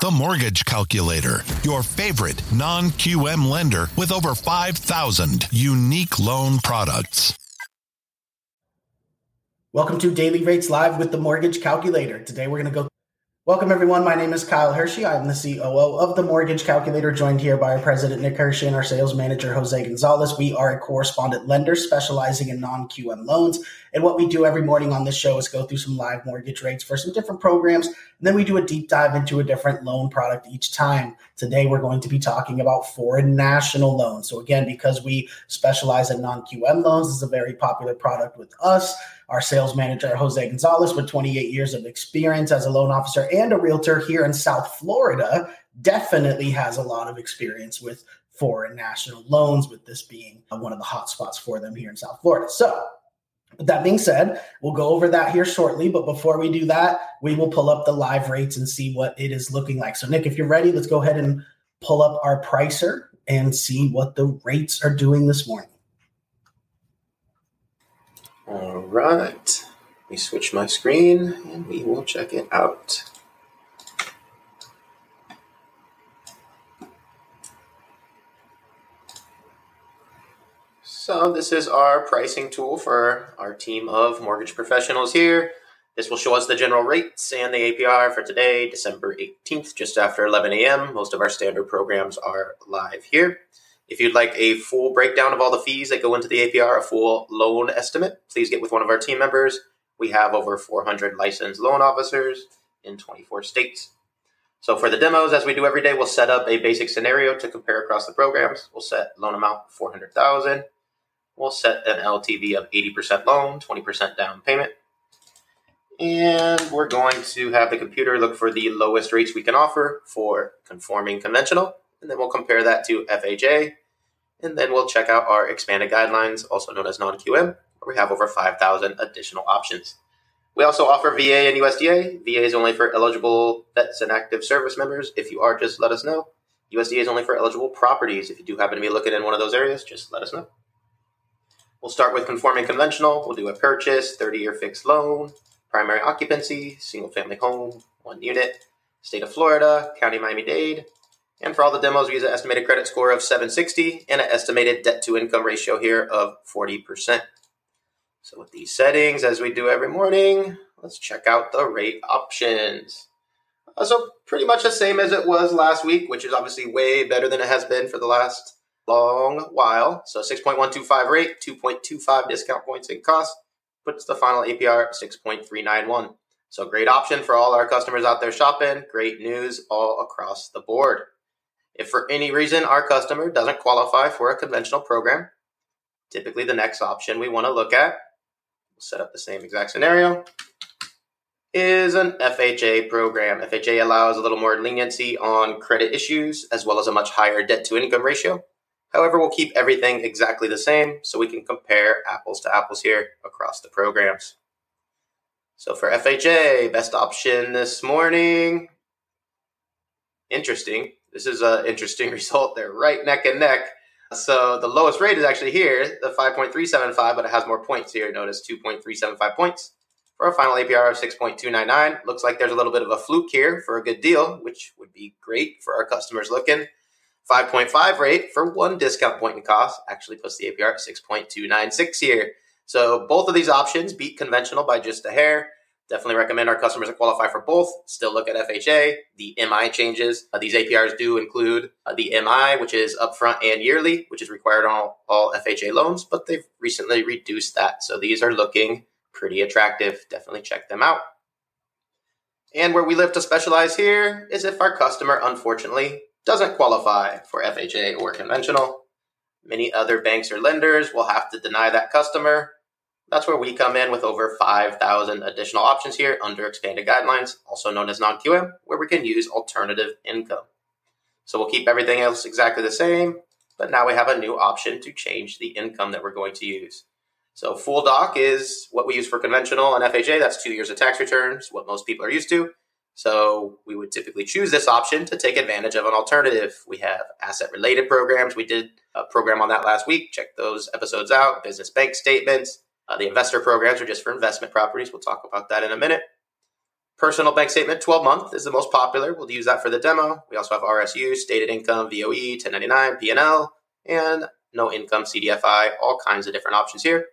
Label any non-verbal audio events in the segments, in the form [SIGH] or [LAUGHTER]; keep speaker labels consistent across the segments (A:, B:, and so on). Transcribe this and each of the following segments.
A: The Mortgage Calculator, your favorite non QM lender with over 5,000 unique loan products.
B: Welcome to Daily Rates Live with the Mortgage Calculator. Today we're going to go Welcome, everyone. My name is Kyle Hershey. I'm the COO of the Mortgage Calculator, joined here by our president, Nick Hershey, and our sales manager, Jose Gonzalez. We are a correspondent lender specializing in non QM loans. And what we do every morning on this show is go through some live mortgage rates for some different programs. And then we do a deep dive into a different loan product each time. Today, we're going to be talking about foreign national loans. So, again, because we specialize in non QM loans, this is a very popular product with us our sales manager, Jose Gonzalez, with 28 years of experience as a loan officer and a realtor here in South Florida, definitely has a lot of experience with foreign national loans, with this being one of the hot spots for them here in South Florida. So, with that being said, we'll go over that here shortly. But before we do that, we will pull up the live rates and see what it is looking like. So, Nick, if you're ready, let's go ahead and pull up our pricer and see what the rates are doing this morning.
C: All right. Let me switch my screen and we will check it out. So this is our pricing tool for our team of mortgage professionals here. This will show us the general rates and the APR for today, December 18th, just after 11 a.m. Most of our standard programs are live here. If you'd like a full breakdown of all the fees that go into the APR, a full loan estimate, please get with one of our team members. We have over 400 licensed loan officers in 24 states. So for the demos, as we do every day, we'll set up a basic scenario to compare across the programs. We'll set loan amount 400,000. We'll set an LTV of 80% loan, 20% down payment. And we're going to have the computer look for the lowest rates we can offer for conforming conventional and then we'll compare that to FHA, and then we'll check out our expanded guidelines, also known as non-QM, where we have over 5,000 additional options. We also offer VA and USDA. VA is only for eligible vets and active service members. If you are, just let us know. USDA is only for eligible properties. If you do happen to be looking in one of those areas, just let us know. We'll start with conforming conventional. We'll do a purchase, 30 year fixed loan, primary occupancy, single family home, one unit, state of Florida, county Miami Dade, and for all the demos, we use an estimated credit score of 760 and an estimated debt to income ratio here of 40%. So with these settings, as we do every morning, let's check out the rate options. Uh, so pretty much the same as it was last week, which is obviously way better than it has been for the last long while. So 6.125 rate, 2.25 discount points in cost, puts the final APR at 6.391. So great option for all our customers out there shopping. Great news all across the board. If for any reason our customer doesn't qualify for a conventional program, typically the next option we want to look at, we'll set up the same exact scenario, is an FHA program. FHA allows a little more leniency on credit issues as well as a much higher debt to income ratio. However, we'll keep everything exactly the same so we can compare apples to apples here across the programs. So for FHA, best option this morning. Interesting. This is an interesting [LAUGHS] result. They're right neck and neck. So the lowest rate is actually here, the 5.375, but it has more points here. Notice 2.375 points for a final APR of 6.299. Looks like there's a little bit of a fluke here for a good deal, which would be great for our customers looking. 5.5 rate for one discount point in cost actually puts the APR at 6.296 here. So both of these options beat conventional by just a hair. Definitely recommend our customers that qualify for both still look at FHA. The MI changes. Uh, these APRs do include uh, the MI, which is upfront and yearly, which is required on all, all FHA loans, but they've recently reduced that. So these are looking pretty attractive. Definitely check them out. And where we live to specialize here is if our customer, unfortunately, doesn't qualify for FHA or conventional. Many other banks or lenders will have to deny that customer that's where we come in with over 5,000 additional options here under expanded guidelines, also known as non QM, where we can use alternative income. So we'll keep everything else exactly the same, but now we have a new option to change the income that we're going to use. So full doc is what we use for conventional and FHA. That's two years of tax returns, what most people are used to. So we would typically choose this option to take advantage of an alternative. We have asset related programs. We did a program on that last week. Check those episodes out. Business bank statements, uh, the investor programs are just for investment properties. We'll talk about that in a minute. Personal bank statement, 12 month is the most popular. We'll use that for the demo. We also have RSU, stated income, VOE, 1099, P&L, and no income, CDFI, all kinds of different options here.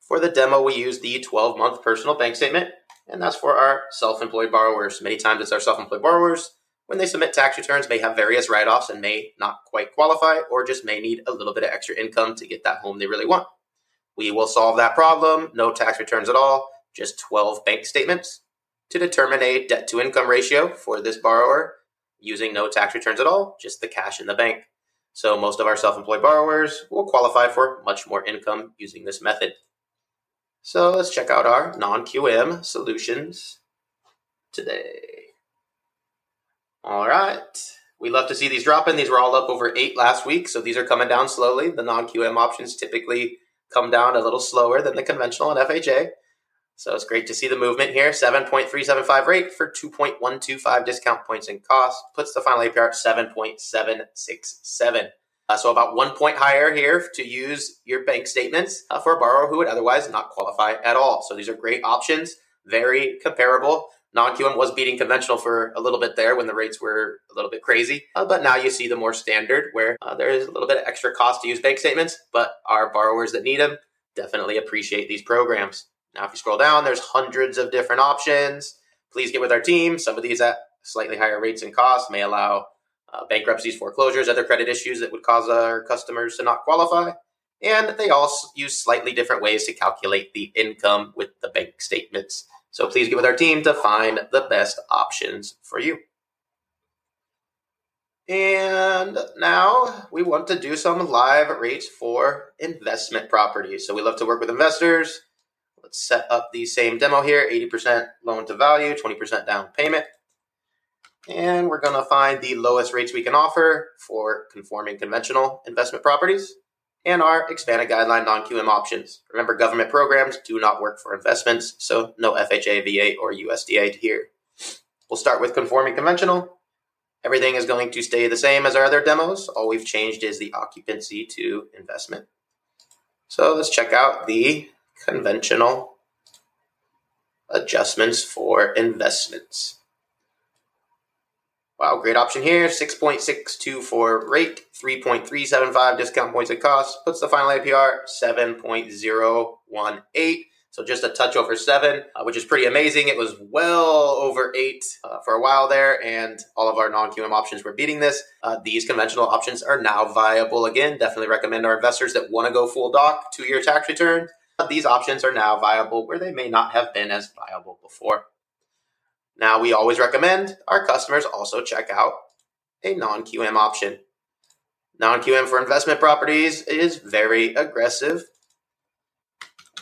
C: For the demo, we use the 12 month personal bank statement, and that's for our self employed borrowers. Many times it's our self employed borrowers. When they submit tax returns, may have various write offs and may not quite qualify, or just may need a little bit of extra income to get that home they really want. We will solve that problem. No tax returns at all, just 12 bank statements to determine a debt to income ratio for this borrower using no tax returns at all, just the cash in the bank. So most of our self employed borrowers will qualify for much more income using this method. So let's check out our non QM solutions today. All right. We love to see these dropping. These were all up over eight last week, so these are coming down slowly. The non QM options typically come down a little slower than the conventional and FHA. So it's great to see the movement here. 7.375 rate for 2.125 discount points in cost puts the final APR at 7.767. Uh, so about one point higher here to use your bank statements uh, for a borrower who would otherwise not qualify at all. So these are great options, very comparable. Non-QM was beating conventional for a little bit there when the rates were a little bit crazy, uh, but now you see the more standard where uh, there is a little bit of extra cost to use bank statements, but our borrowers that need them definitely appreciate these programs. Now, if you scroll down, there's hundreds of different options. Please get with our team. Some of these at slightly higher rates and costs may allow uh, bankruptcies, foreclosures, other credit issues that would cause our customers to not qualify. And they all use slightly different ways to calculate the income with the bank statements. So please get with our team to find the best options for you. And now we want to do some live rates for investment properties. So we love to work with investors Let's set up the same demo here 80% loan to value, 20% down payment. And we're going to find the lowest rates we can offer for conforming conventional investment properties and our expanded guideline non QM options. Remember, government programs do not work for investments, so no FHA, VA, or USDA here. We'll start with conforming conventional. Everything is going to stay the same as our other demos. All we've changed is the occupancy to investment. So let's check out the conventional adjustments for investments. Wow, great option here. 6.624 rate, 3.375 discount points at cost, puts the final APR 7.018. So just a touch over seven, uh, which is pretty amazing. It was well over eight uh, for a while there, and all of our non QM options were beating this. Uh, these conventional options are now viable again. Definitely recommend our investors that want to go full doc, two year tax return these options are now viable where they may not have been as viable before. Now, we always recommend our customers also check out a non QM option. Non QM for investment properties is very aggressive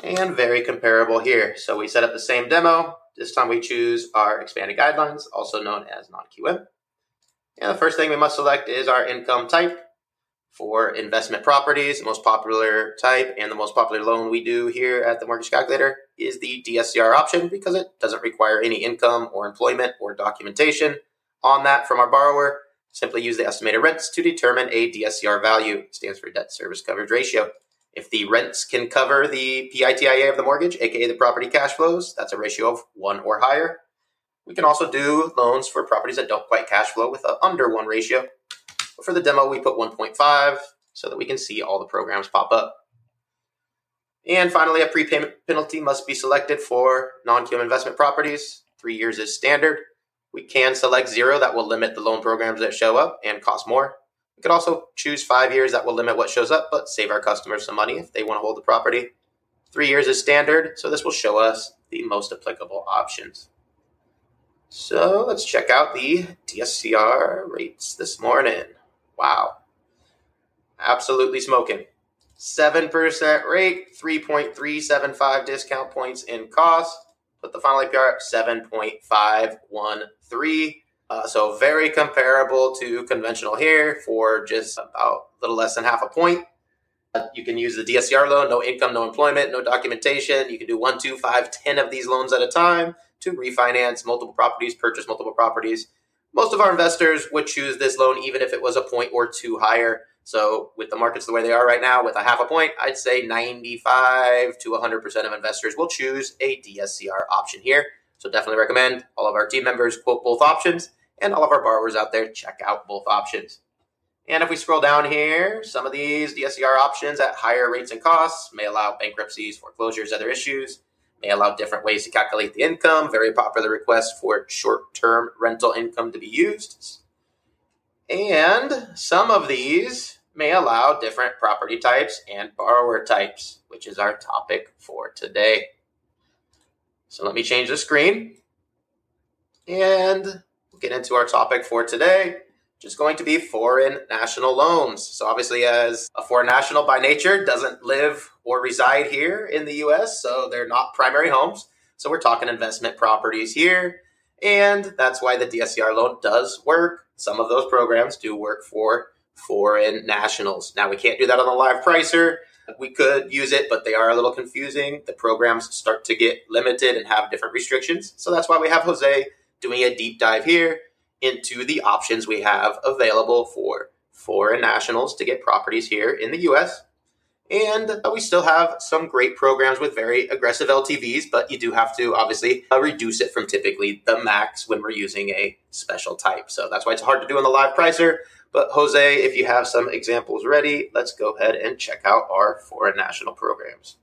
C: and very comparable here. So we set up the same demo. This time we choose our expanded guidelines, also known as non QM. And the first thing we must select is our income type for investment properties. The most popular type and the most popular loan we do here at the Mortgage Calculator is the DSCR option because it doesn't require any income or employment or documentation on that from our borrower. Simply use the estimated rents to determine a DSCR value. Stands for debt service coverage ratio. If the rents can cover the PITIA of the mortgage, aka the property cash flows, that's a ratio of one or higher. We can also do loans for properties that don't quite cash flow with an under one ratio. But for the demo, we put 1.5 so that we can see all the programs pop up. And finally, a prepayment penalty must be selected for non-QM investment properties. Three years is standard. We can select zero that will limit the loan programs that show up and cost more. We could also choose five years that will limit what shows up, but save our customers some money if they want to hold the property. Three years is standard, so this will show us the most applicable options. So let's check out the DSCR rates this morning. Wow. Absolutely smoking. 7% rate, 3.375 discount points in cost. Put the final APR at 7.513. Uh, so very comparable to conventional here for just about a little less than half a point. You can use the DSCR loan, no income, no employment, no documentation. You can do one, two, five, ten of these loans at a time to refinance multiple properties, purchase multiple properties most of our investors would choose this loan even if it was a point or two higher. So, with the markets the way they are right now, with a half a point, I'd say 95 to 100% of investors will choose a DSCR option here So definitely recommend all of our team members quote both options and all of our borrowers out there check out both options. And if we scroll down here, some of these DSCR options at higher rates and costs may allow bankruptcies, foreclosures, other issues, may allow different ways to calculate the income. Very popular request for short term rental income to be used. And some of these may allow different property types and borrower types, which is our topic for today. So let me change the screen and we'll get into our topic for today, which is going to be foreign national loans. So obviously, as a foreign national by nature doesn't live or reside here in the US, so they're not primary homes. So we're talking investment properties here. And that's why the DSCR loan does work. Some of those programs do work for foreign nationals. Now, we can't do that on the live pricer. We could use it, but they are a little confusing. The programs start to get limited and have different restrictions. So that's why we have Jose doing a deep dive here into the options we have available for foreign nationals to get properties here in the US. And we still have some great programs with very aggressive LTVs, but you do have to obviously uh, reduce it from typically the max when we're using a special type. So that's why it's hard to do in the live pricer. But Jose, if you have some examples ready, let's go ahead and check out our foreign national programs.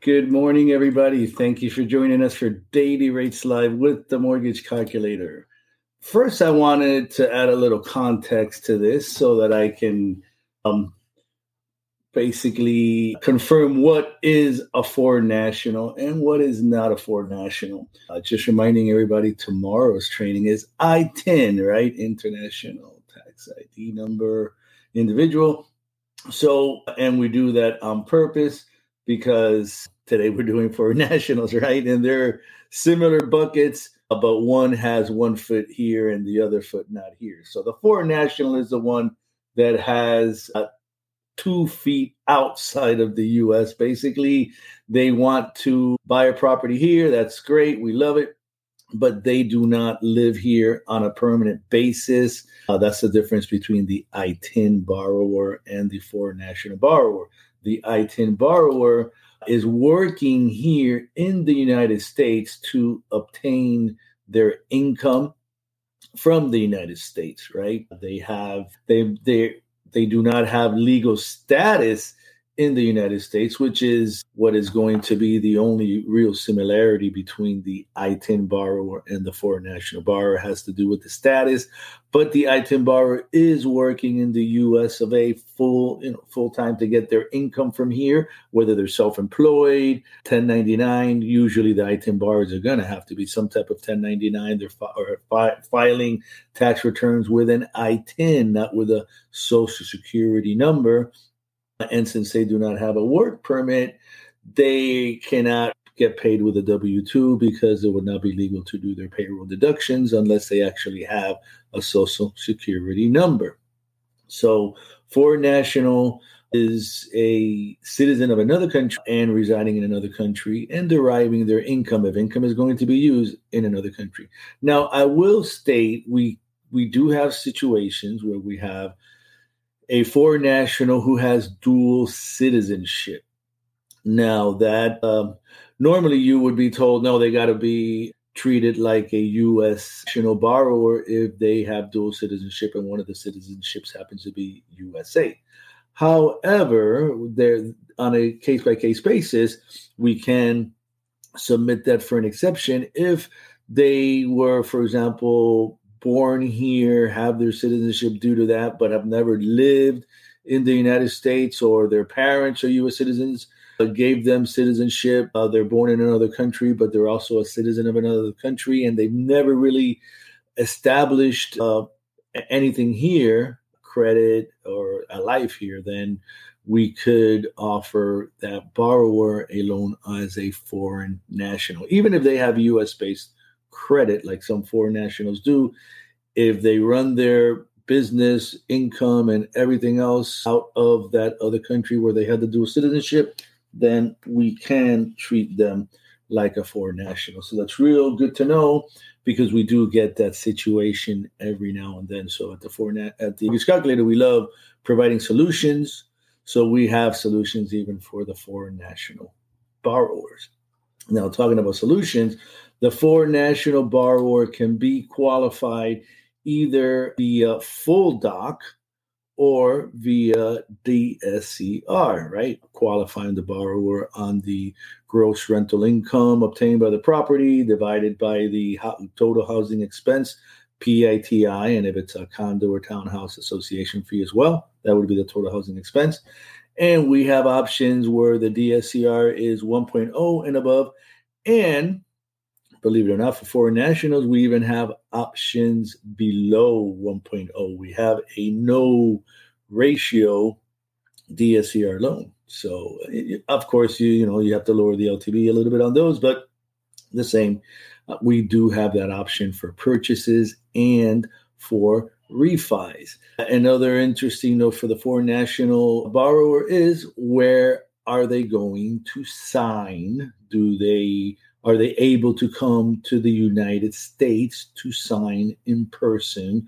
D: Good morning, everybody. Thank you for joining us for Daily Rates Live with the Mortgage Calculator. First, I wanted to add a little context to this so that I can um, basically confirm what is a foreign national and what is not a foreign national. Uh, just reminding everybody tomorrow's training is ITIN, right? International Tax ID number, individual. So, and we do that on purpose because today we're doing foreign [LAUGHS] nationals, right? And they're similar buckets but one has one foot here and the other foot not here. So the foreign national is the one that has uh, two feet outside of the US. Basically, they want to buy a property here. That's great. We love it. But they do not live here on a permanent basis. Uh, that's the difference between the ITIN borrower and the foreign national borrower. The ITIN borrower is working here in the United States to obtain their income from the United States, right? They have they they they do not have legal status in the United States, which is what is going to be the only real similarity between the ITIN borrower and the foreign national borrower has to do with the status. But the ITIN borrower is working in the U.S. of A. full, you know, full time to get their income from here, whether they're self-employed, 1099. Usually, the ITIN borrowers are going to have to be some type of 1099. They're fi- fi- filing tax returns with an ITIN, not with a Social Security number Uh, and since they do not have a work permit, they cannot get paid with a W 2 because it would not be legal to do their payroll deductions unless they actually have a social security number. So, foreign national is a citizen of another country and residing in another country and deriving their income if income is going to be used in another country. Now, I will state we we do have situations where we have a foreign national who has dual citizenship. Now, that um, normally you would be told, no, they got to be treated like a U.S. national borrower if they have dual citizenship and one of the citizenships happens to be USA. However, there on a case by case basis, we can submit that for an exception if they were, for example, born here, have their citizenship due to that, but have never lived in the United States, or their parents are U.S. citizens, uh, gave them citizenship. Uh, they're born in another country, but they're also a citizen of another country, and they've never really established uh, anything here, credit or a life here, then we could offer that borrower a loan as a foreign national, even if they have U.S. based credit like some foreign nationals do if they run their business income and everything else out of that other country where they had to dual citizenship then we can treat them like a foreign national. So that's real good to know because we do get that situation every now and then. So at the foreign at the calculator we love providing solutions. So we have solutions even for the foreign national borrowers. Now, talking about solutions, the foreign national borrower can be qualified either via full doc or via DSCR, right? Qualifying the borrower on the gross rental income obtained by the property divided by the total housing expense, PITI, and if it's a condo or townhouse association fee as well, that would be the total housing expense. And we have options where the DSCR is 1.0 and above. And believe it or not, for foreign nationals, we even have options below 1.0. We have a no ratio DSCR loan. So, of course, you you know you have to lower the LTV a little bit on those, but the same, uh, we do have that option for purchases and for refis. Another interesting note for the foreign national borrower is where are they going to sign? Do they are they able to come to the United States to sign in person?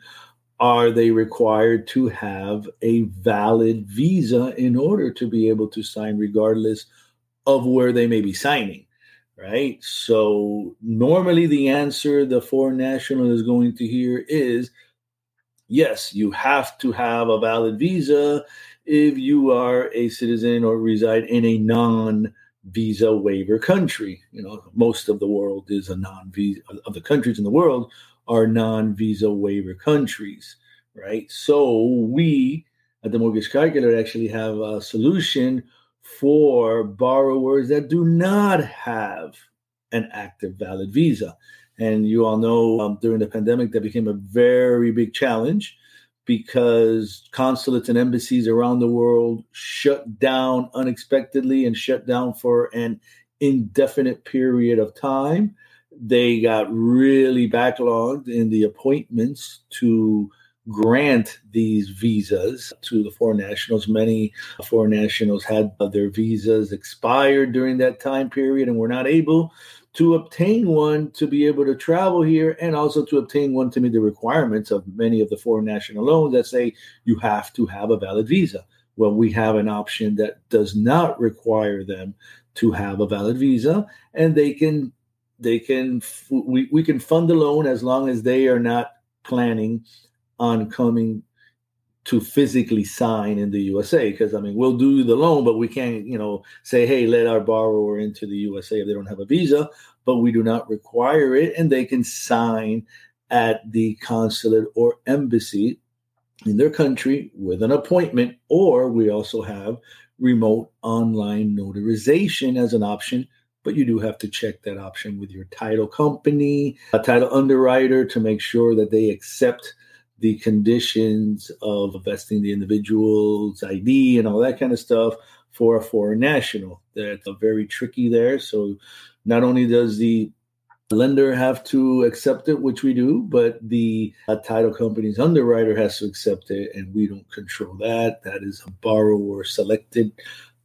D: Are they required to have a valid visa in order to be able to sign, regardless of where they may be signing? Right. So, normally, the answer the foreign national is going to hear is yes, you have to have a valid visa if you are a citizen or reside in a non visa waiver country. You know, most of the world is a non visa of the countries in the world are non visa waiver countries, right? So we at the mortgage calculator actually have a solution for borrowers that do not have an active valid visa. And you all know um, during the pandemic that became a very big challenge because consulates and embassies around the world shut down unexpectedly and shut down for an indefinite period of time. They got really backlogged in the appointments to grant these visas to the foreign nationals. Many foreign nationals had their visas expired during that time period and were not able to obtain one to be able to travel here and also to obtain one to meet the requirements of many of the foreign national loans that say you have to have a valid visa. Well, we have an option that does not require them to have a valid visa and they can they can we, we can fund the loan as long as they are not planning on coming to physically sign in the USA because I mean we'll do the loan, but we can't you know say hey let our borrower into the USA if they don't have a visa, but we do not require it, and they can sign at the consulate or embassy in their country with an appointment, or we also have remote online notarization as an option. But you do have to check that option with your title company, a title underwriter to make sure that they accept the conditions of vesting the individual's ID and all that kind of stuff for a foreign national. That's very tricky there. So not only does the lender have to accept it, which we do, but the uh, title company's underwriter has to accept it, and we don't control that. That is a borrower selected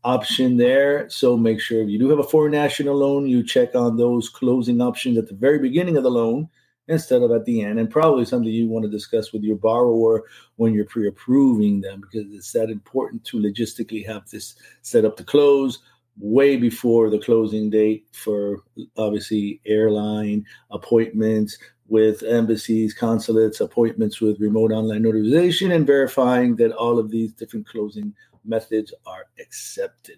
D: option there. So make sure if you do have a foreign national loan, you check on those closing options at the very beginning of the loan instead of at the end, and probably something you want to discuss with your borrower when you're pre-approving them because it's that important to logistically have this set up to close way before the closing date for obviously airline appointments with embassies, consulates, appointments with remote online notarization, and verifying that all of these different closing methods are accepted.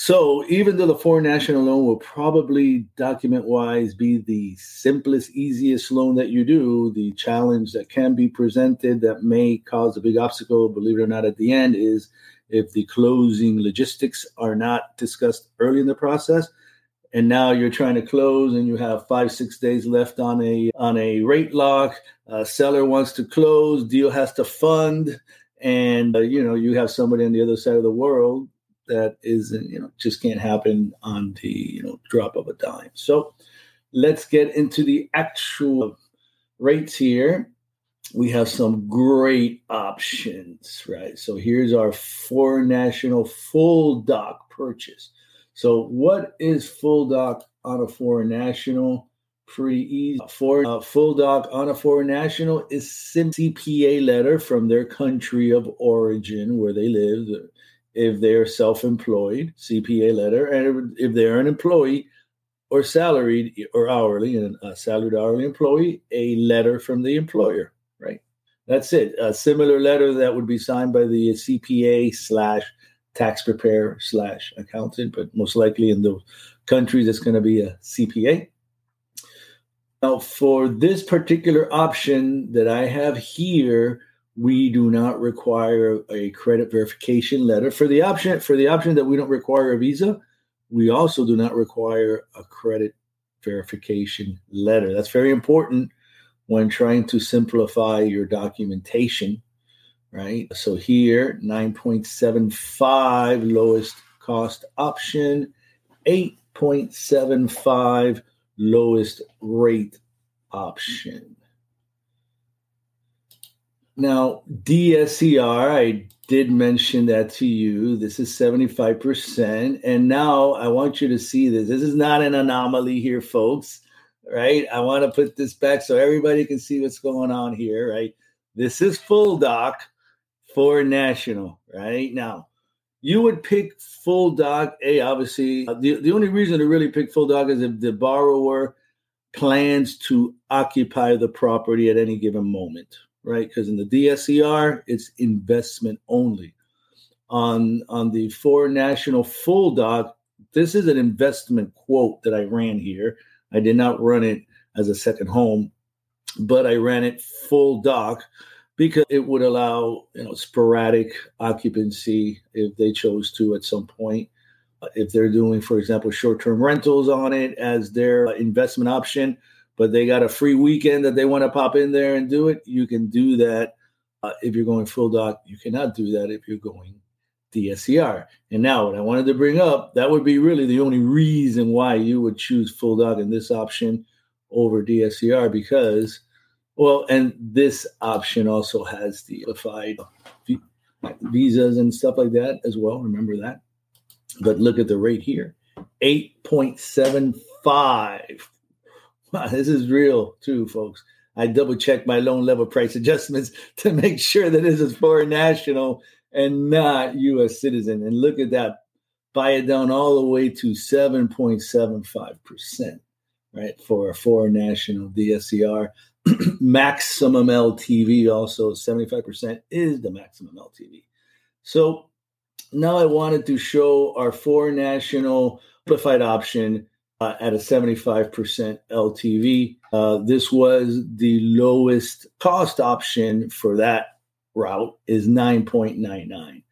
D: So even though the foreign national loan will probably document wise be the simplest, easiest loan that you do, the challenge that can be presented that may cause a big obstacle, believe it or not, at the end is if the closing logistics are not discussed early in the process. And now you're trying to close and you have five, six days left on a on a rate lock. Seller wants to close, deal has to fund, and uh, you know you have somebody on the other side of the world that is you know just can't happen on the you know drop of a dime. So let's get into the actual rates here. We have some great options, right? So here's our foreign national full doc purchase. So what is full doc on a foreign national? Pretty easy. For uh, full doc on a foreign national is CPA letter from their country of origin where they live if they're self-employed, CPA letter, and if they're an employee or salaried or hourly, and a salaried hourly employee, a letter from the employer. Right. That's it. A similar letter that would be signed by the CPA slash tax preparer slash accountant, but most likely in those countries it's going to be a CPA. Now, for this particular option that I have here, we do not require a credit verification letter. For the option for the option that we don't require a visa, we also do not require a credit verification letter. That's very important when trying to simplify your documentation, right? So here, 9.75 lowest cost option, 8.75 lowest rate option. Now, DSCR, I did mention that to you. This is 75%. And now I want you to see this. This is not an anomaly here, folks, right? I want to put this back so everybody can see what's going on here, right? This is full doc for national, right? Now, you would pick full doc. A, obviously, uh, the, the only reason to really pick full doc is if the borrower plans to occupy the property at any given moment, right? Because in the DSCR, it's investment only. On on the four national full doc, this is an investment quote that I ran here. I did not run it as a second home, but I ran it full doc because it would allow you know sporadic occupancy if they chose to at some point. If they're doing, for example, short-term rentals on it as their investment option, but they got a free weekend that they want to pop in there and do it, you can do that. Uh, if you're going full doc, you cannot do that if you're going DSCR. And now, what I wanted to bring up, that would be really the only reason why you would choose full doc in this option over DSCR because, well, and this option also has the applied visas and stuff like that as well. Remember that. But look at the rate here 8.75 [LAUGHS] Wow, this is real too, folks. I double check my loan level price adjustments [LAUGHS] to make sure that this is foreign national and not U.S. citizen. And look at that, buy it down all the way to 7.75%, right, for a foreign national DSCR. [CLEARS THROAT] maximum LTV also 75% is the maximum LTV. So now I wanted to show our foreign national simplified option uh, at a 75% LTV. Uh, this was the lowest cost option for that route is 9.99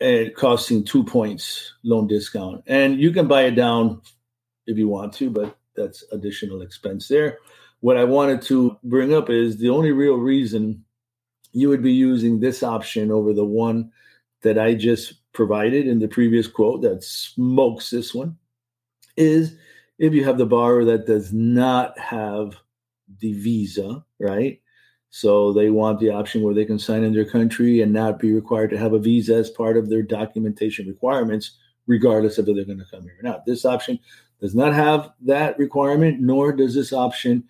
D: and costing two points loan discount. And you can buy it down if you want to, but that's additional expense there. What I wanted to bring up is the only real reason you would be using this option over the one that I just provided in the previous quote that smokes this one is if you have the borrower that does not have the visa, right? So they want the option where they can sign in their country and not be required to have a visa as part of their documentation requirements, regardless of if they're going to come here or not. This option does not have that requirement, nor does this option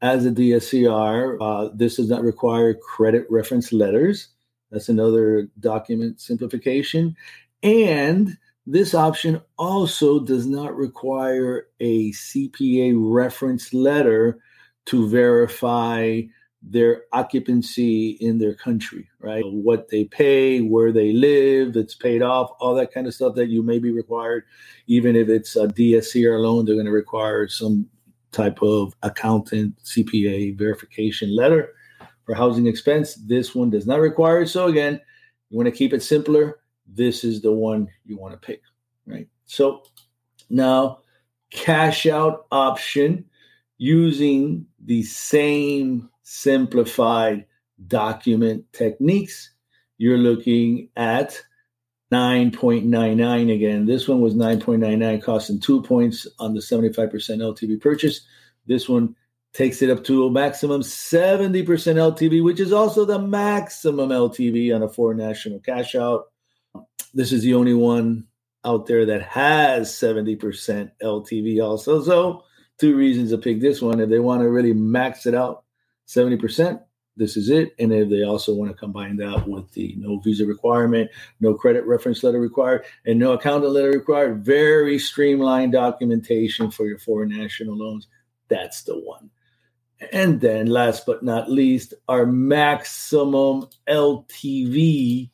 D: as a DSCR. Uh, this does not require credit reference letters. That's another document simplification. And this option also does not require a CPA reference letter to verify their occupancy in their country, right? What they pay, where they live, it's paid off, all that kind of stuff that you may be required. Even if it's a DSCR loan, they're going to require some type of accountant CPA verification letter for housing expense. This one does not require it. So again, you want to keep it simpler this is the one you want to pick, right? So now, cash out option using the same simplified document techniques, you're looking at 9.99 again. This one was 9.99, costing two points on the 75% LTV purchase. This one takes it up to a maximum 70% LTV, which is also the maximum LTV on a foreign national cash out. This is the only one out there that has 70% LTV also. So, two reasons to pick this one. If they want to really max it out 70%, this is it. And if they also want to combine that with the no visa requirement, no credit reference letter required, and no accountant letter required, very streamlined documentation for your foreign national loans, that's the one. And then, last but not least, our maximum LTV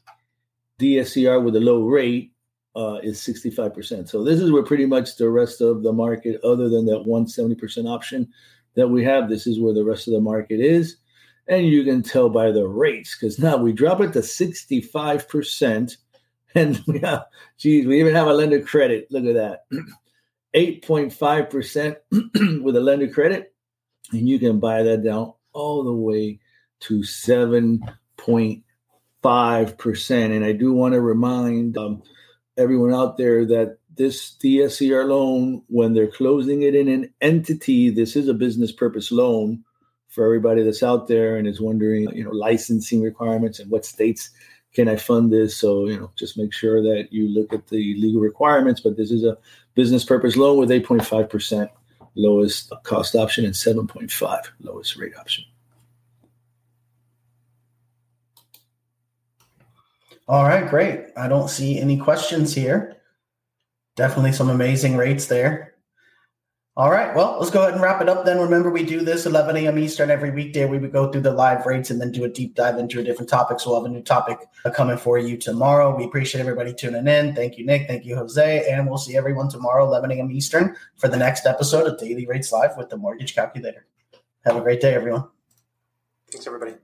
D: DSCR with a low rate uh, is 65%. So this is where pretty much the rest of the market, other than that 170% option that we have, this is where the rest of the market is. And you can tell by the rates because now we drop it to 65%. [LAUGHS] And we have, geez, we even have a lender credit. Look at that [CLEARS THROAT] 8.5% [CLEARS THROAT] with a lender credit. And you can buy that down all the way to 7.5%. And I do want to remind um, everyone out there that this DSCR loan, when they're closing it in an entity, this is a business purpose loan for everybody that's out there and is wondering, you know, licensing requirements and what states can I fund this? So, you know, just make sure that you look at the legal requirements. But this is a business purpose loan with 8.5% lowest cost option and 7.5 lowest rate option.
B: All right, great. I don't see any questions here. Definitely some amazing rates there. All right. Well, let's go ahead and wrap it up then. Remember, we do this 11 a.m. Eastern every weekday. We would go through the live rates and then do a deep dive into a different topic. So we'll have a new topic coming for you tomorrow. We appreciate everybody tuning in. Thank you, Nick. Thank you, Jose. And we'll see everyone tomorrow, 11 a.m. Eastern, for the next episode of Daily Rates Live with the Mortgage Calculator. Have a great day, everyone.
C: Thanks, everybody.